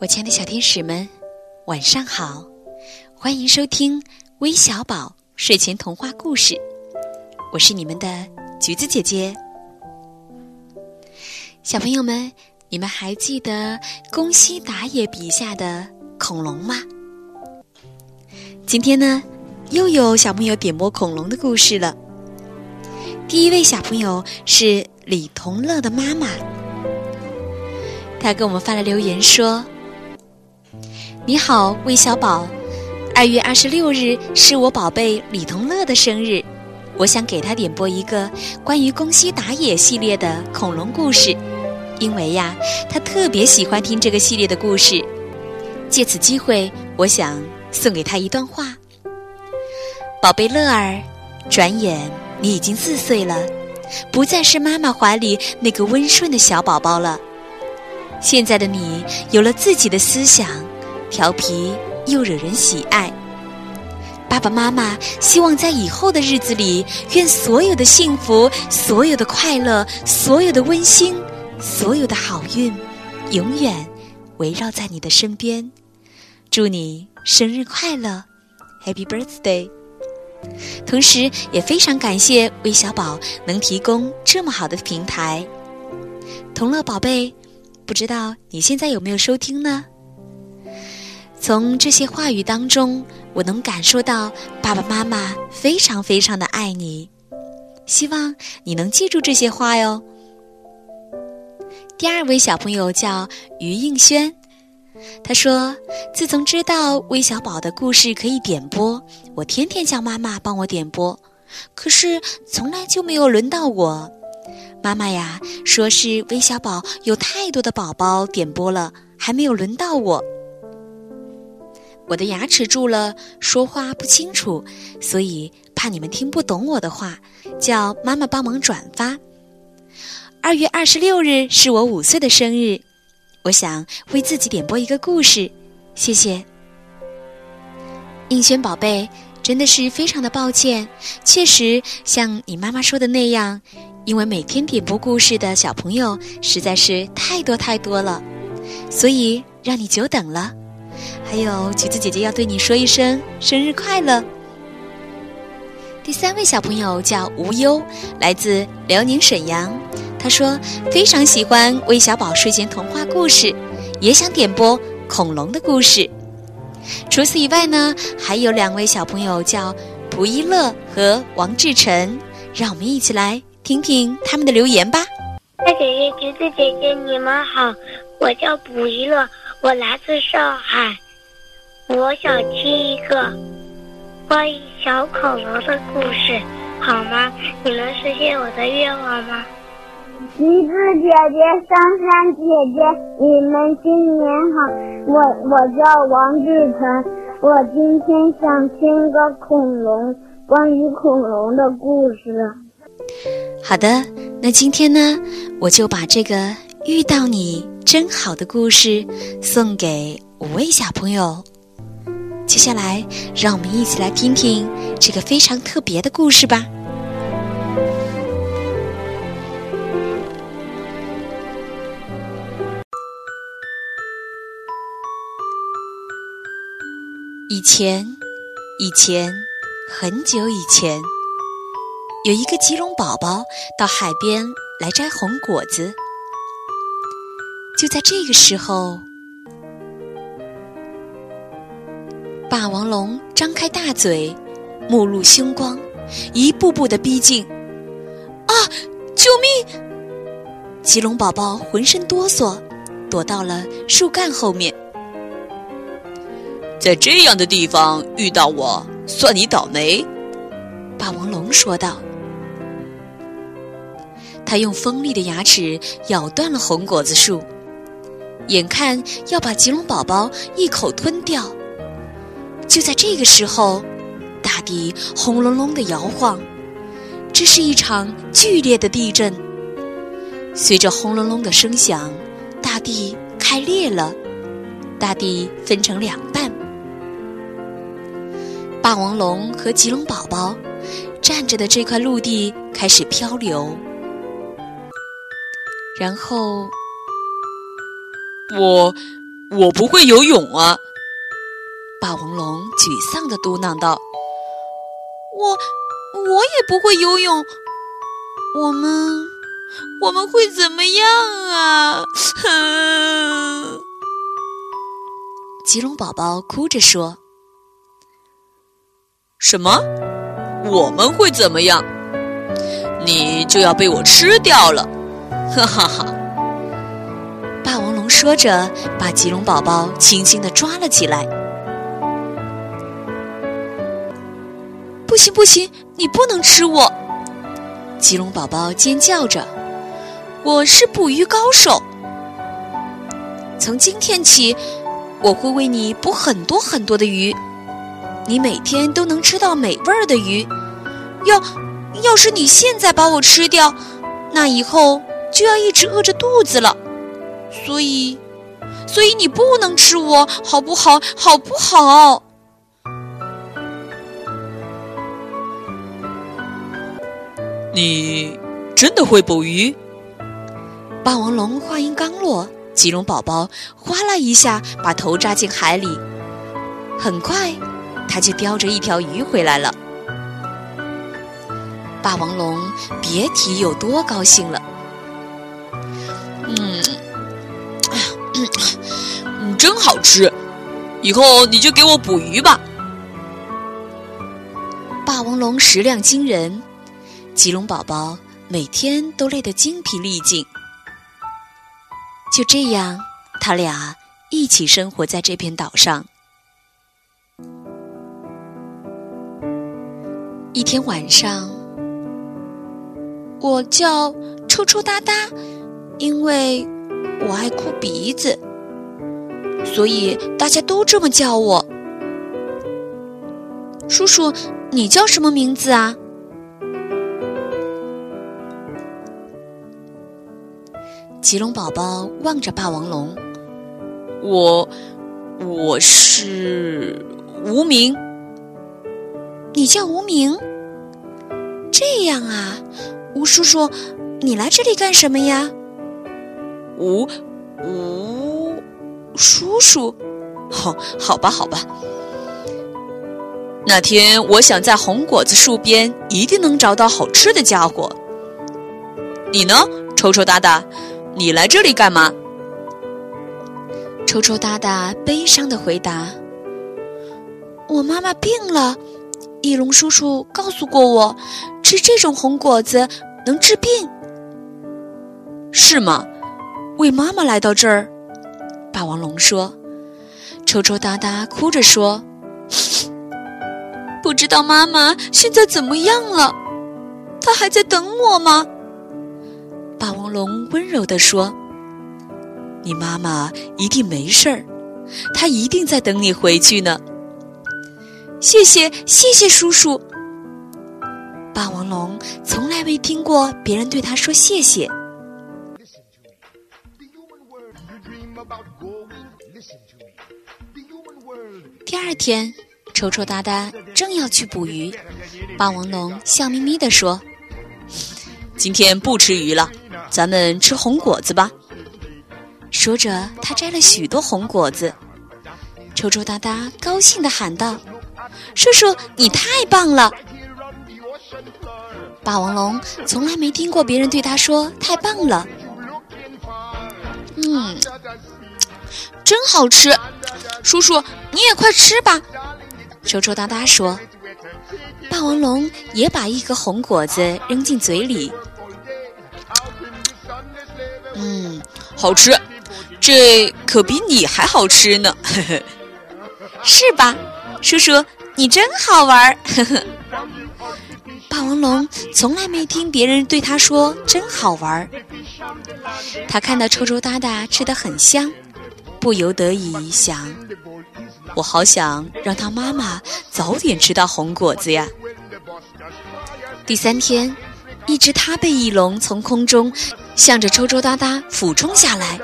我亲爱的小天使们，晚上好！欢迎收听微小宝睡前童话故事，我是你们的橘子姐姐。小朋友们，你们还记得宫西达也笔下的恐龙吗？今天呢，又有小朋友点播恐龙的故事了。第一位小朋友是李同乐的妈妈，她给我们发了留言说。你好，魏小宝。二月二十六日是我宝贝李同乐的生日，我想给他点播一个关于宫西达也系列的恐龙故事，因为呀，他特别喜欢听这个系列的故事。借此机会，我想送给他一段话：宝贝乐儿，转眼你已经四岁了，不再是妈妈怀里那个温顺的小宝宝了。现在的你有了自己的思想。调皮又惹人喜爱。爸爸妈妈希望在以后的日子里，愿所有的幸福、所有的快乐、所有的温馨、所有的好运，永远围绕在你的身边。祝你生日快乐，Happy Birthday！同时也非常感谢魏小宝能提供这么好的平台。同乐宝贝，不知道你现在有没有收听呢？从这些话语当中，我能感受到爸爸妈妈非常非常的爱你，希望你能记住这些话哟。第二位小朋友叫于应轩，他说：“自从知道微小宝的故事可以点播，我天天叫妈妈帮我点播，可是从来就没有轮到我。妈妈呀，说是微小宝有太多的宝宝点播了，还没有轮到我。”我的牙齿蛀了，说话不清楚，所以怕你们听不懂我的话，叫妈妈帮忙转发。二月二十六日是我五岁的生日，我想为自己点播一个故事，谢谢。应轩宝贝，真的是非常的抱歉，确实像你妈妈说的那样，因为每天点播故事的小朋友实在是太多太多了，所以让你久等了。还有橘子姐姐要对你说一声生日快乐。第三位小朋友叫无忧，来自辽宁沈阳。他说非常喜欢微小宝睡前童话故事，也想点播恐龙的故事。除此以外呢，还有两位小朋友叫蒲一乐和王志成，让我们一起来听听他们的留言吧。大姐姐、橘子姐姐，你们好，我叫蒲一乐。我来自上海，我想听一个关于小恐龙的故事，好吗？你能实现我的愿望吗？橘子姐姐、珊珊姐姐，你们新年好！我我叫王志成，我今天想听个恐龙关于恐龙的故事。好的，那今天呢，我就把这个遇到你。真好的故事送给五位小朋友。接下来，让我们一起来听听这个非常特别的故事吧。以前，以前，很久以前，有一个吉隆宝宝到海边来摘红果子。就在这个时候，霸王龙张开大嘴，目露凶光，一步步的逼近。啊！救命！棘龙宝宝浑身哆嗦，躲到了树干后面。在这样的地方遇到我，算你倒霉。霸王龙说道。他用锋利的牙齿咬断了红果子树。眼看要把棘龙宝宝一口吞掉，就在这个时候，大地轰隆隆的摇晃，这是一场剧烈的地震。随着轰隆隆的声响，大地开裂了，大地分成两半。霸王龙和棘龙宝宝站着的这块陆地开始漂流，然后。我，我不会游泳啊！霸王龙沮丧的嘟囔道：“我我也不会游泳，我们我们会怎么样啊？”哼！吉龙宝宝哭着说：“什么？我们会怎么样？你就要被我吃掉了！”哈哈哈！说着，把吉龙宝宝轻轻的抓了起来。不行不行，你不能吃我！吉龙宝宝尖叫着：“我是捕鱼高手，从今天起，我会为你捕很多很多的鱼，你每天都能吃到美味儿的鱼。要要是你现在把我吃掉，那以后……”就要一直饿着肚子了，所以，所以你不能吃我，好不好？好不好？你真的会捕鱼？霸王龙话音刚落，吉龙宝宝哗啦一下把头扎进海里，很快他就叼着一条鱼回来了。霸王龙别提有多高兴了。真好吃，以后你就给我捕鱼吧。霸王龙食量惊人，吉龙宝宝每天都累得精疲力尽。就这样，他俩一起生活在这片岛上。一天晚上，我叫抽抽搭搭，因为我爱哭鼻子。所以大家都这么叫我。叔叔，你叫什么名字啊？吉龙宝宝望着霸王龙，我我是无名。你叫无名？这样啊，吴叔叔，你来这里干什么呀？吴吴。叔叔，好，好吧，好吧。那天我想在红果子树边一定能找到好吃的家伙。你呢，抽抽搭搭，你来这里干嘛？抽抽搭搭悲伤的回答：“我妈妈病了，翼龙叔叔告诉过我，吃这种红果子能治病。是吗？为妈妈来到这儿。”霸王龙说：“抽抽搭搭哭着说，不知道妈妈现在怎么样了？她还在等我吗？”霸王龙温柔地说：“你妈妈一定没事儿，她一定在等你回去呢。”谢谢，谢谢叔叔。霸王龙从来没听过别人对他说谢谢。第二天，抽抽搭搭正要去捕鱼，霸王龙笑眯眯地说：“今天不吃鱼了，咱们吃红果子吧。”说着，他摘了许多红果子。抽抽搭搭高兴地喊道：“叔叔，你太棒了！”霸王龙从来没听过别人对他说“太棒了”。嗯，真好吃。叔叔，你也快吃吧！抽抽搭搭说。霸王龙也把一颗红果子扔进嘴里。嗯，好吃，这可比你还好吃呢，呵呵，是吧？叔叔，你真好玩呵呵。霸王龙从来没听别人对他说“真好玩”。他看到抽抽搭搭吃的很香。不由得已想，我好想让他妈妈早点吃到红果子呀。第三天，一只他背翼龙从空中向着抽抽搭搭俯冲下来，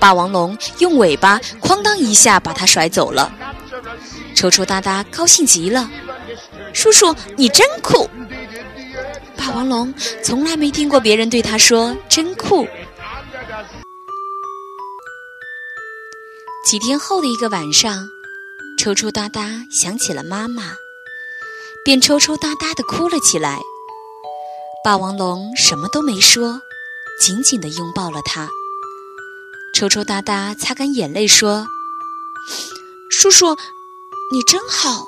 霸王龙用尾巴哐当一下把它甩走了。抽抽搭搭高兴极了，叔叔你真酷！霸王龙从来没听过别人对他说真酷。几天后的一个晚上，抽抽搭搭想起了妈妈，便抽抽搭搭的哭了起来。霸王龙什么都没说，紧紧的拥抱了他。抽抽搭搭擦干眼泪说：“叔叔，你真好。”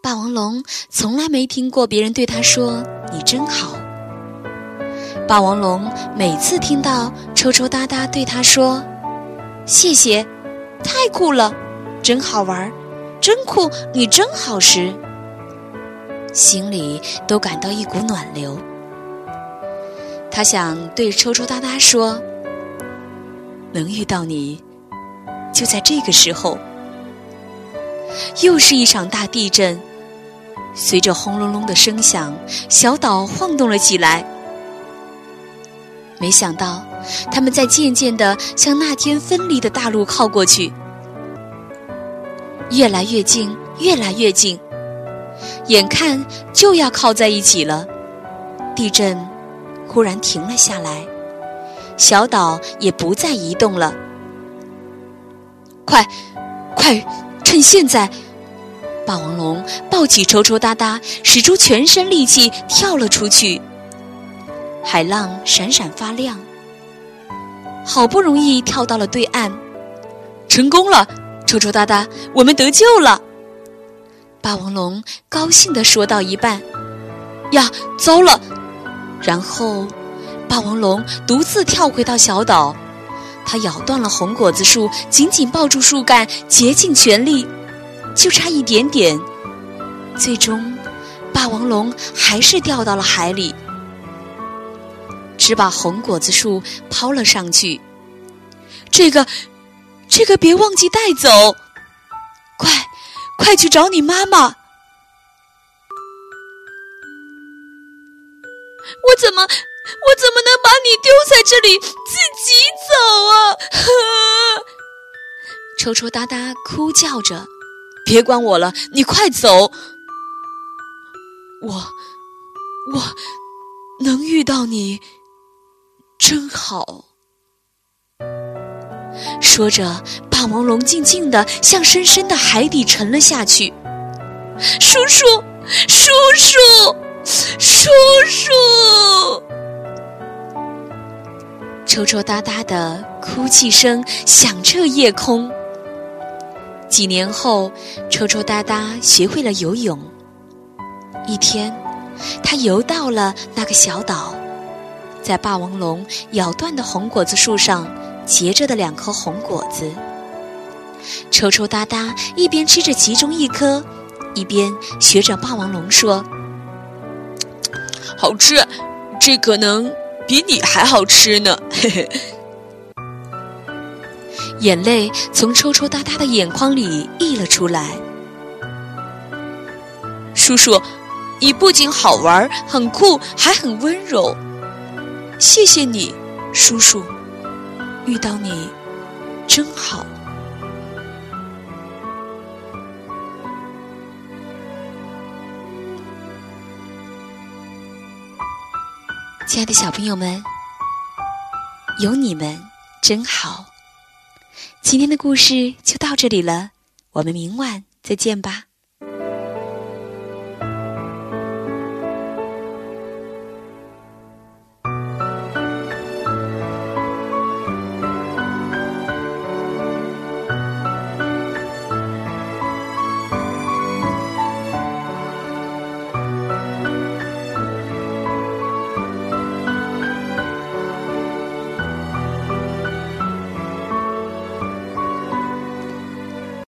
霸王龙从来没听过别人对他说“你真好”。霸王龙每次听到抽抽搭搭对他说“谢谢，太酷了，真好玩，真酷，你真好”时，心里都感到一股暖流。他想对抽抽搭搭说：“能遇到你，就在这个时候。”又是一场大地震。随着轰隆隆的声响，小岛晃动了起来。没想到，他们在渐渐地向那天分离的大陆靠过去，越来越近，越来越近，眼看就要靠在一起了。地震忽然停了下来，小岛也不再移动了。快，快，趁现在！霸王龙抱起抽抽搭搭，使出全身力气跳了出去。海浪闪闪发亮，好不容易跳到了对岸，成功了！抽抽搭搭，我们得救了！霸王龙高兴地说到一半，呀，糟了！然后，霸王龙独自跳回到小岛，他咬断了红果子树，紧紧抱住树干，竭尽全力。就差一点点，最终，霸王龙还是掉到了海里，只把红果子树抛了上去。这个，这个别忘记带走，快，快去找你妈妈！我怎么，我怎么能把你丢在这里自己走啊？抽抽搭搭哭叫着。别管我了，你快走！我，我能遇到你，真好。说着，霸王龙静静地向深深的海底沉了下去。叔叔，叔叔，叔叔！抽抽搭搭的哭泣声响彻夜空。几年后，抽抽搭搭学会了游泳。一天，他游到了那个小岛，在霸王龙咬断的红果子树上结着的两颗红果子。抽抽搭搭一边吃着其中一颗，一边学着霸王龙说：“好吃，这可能比你还好吃呢。”嘿嘿。眼泪从抽抽搭搭的眼眶里溢了出来。叔叔，你不仅好玩、很酷，还很温柔。谢谢你，叔叔，遇到你真好。亲爱的小朋友们，有你们真好。今天的故事就到这里了，我们明晚再见吧。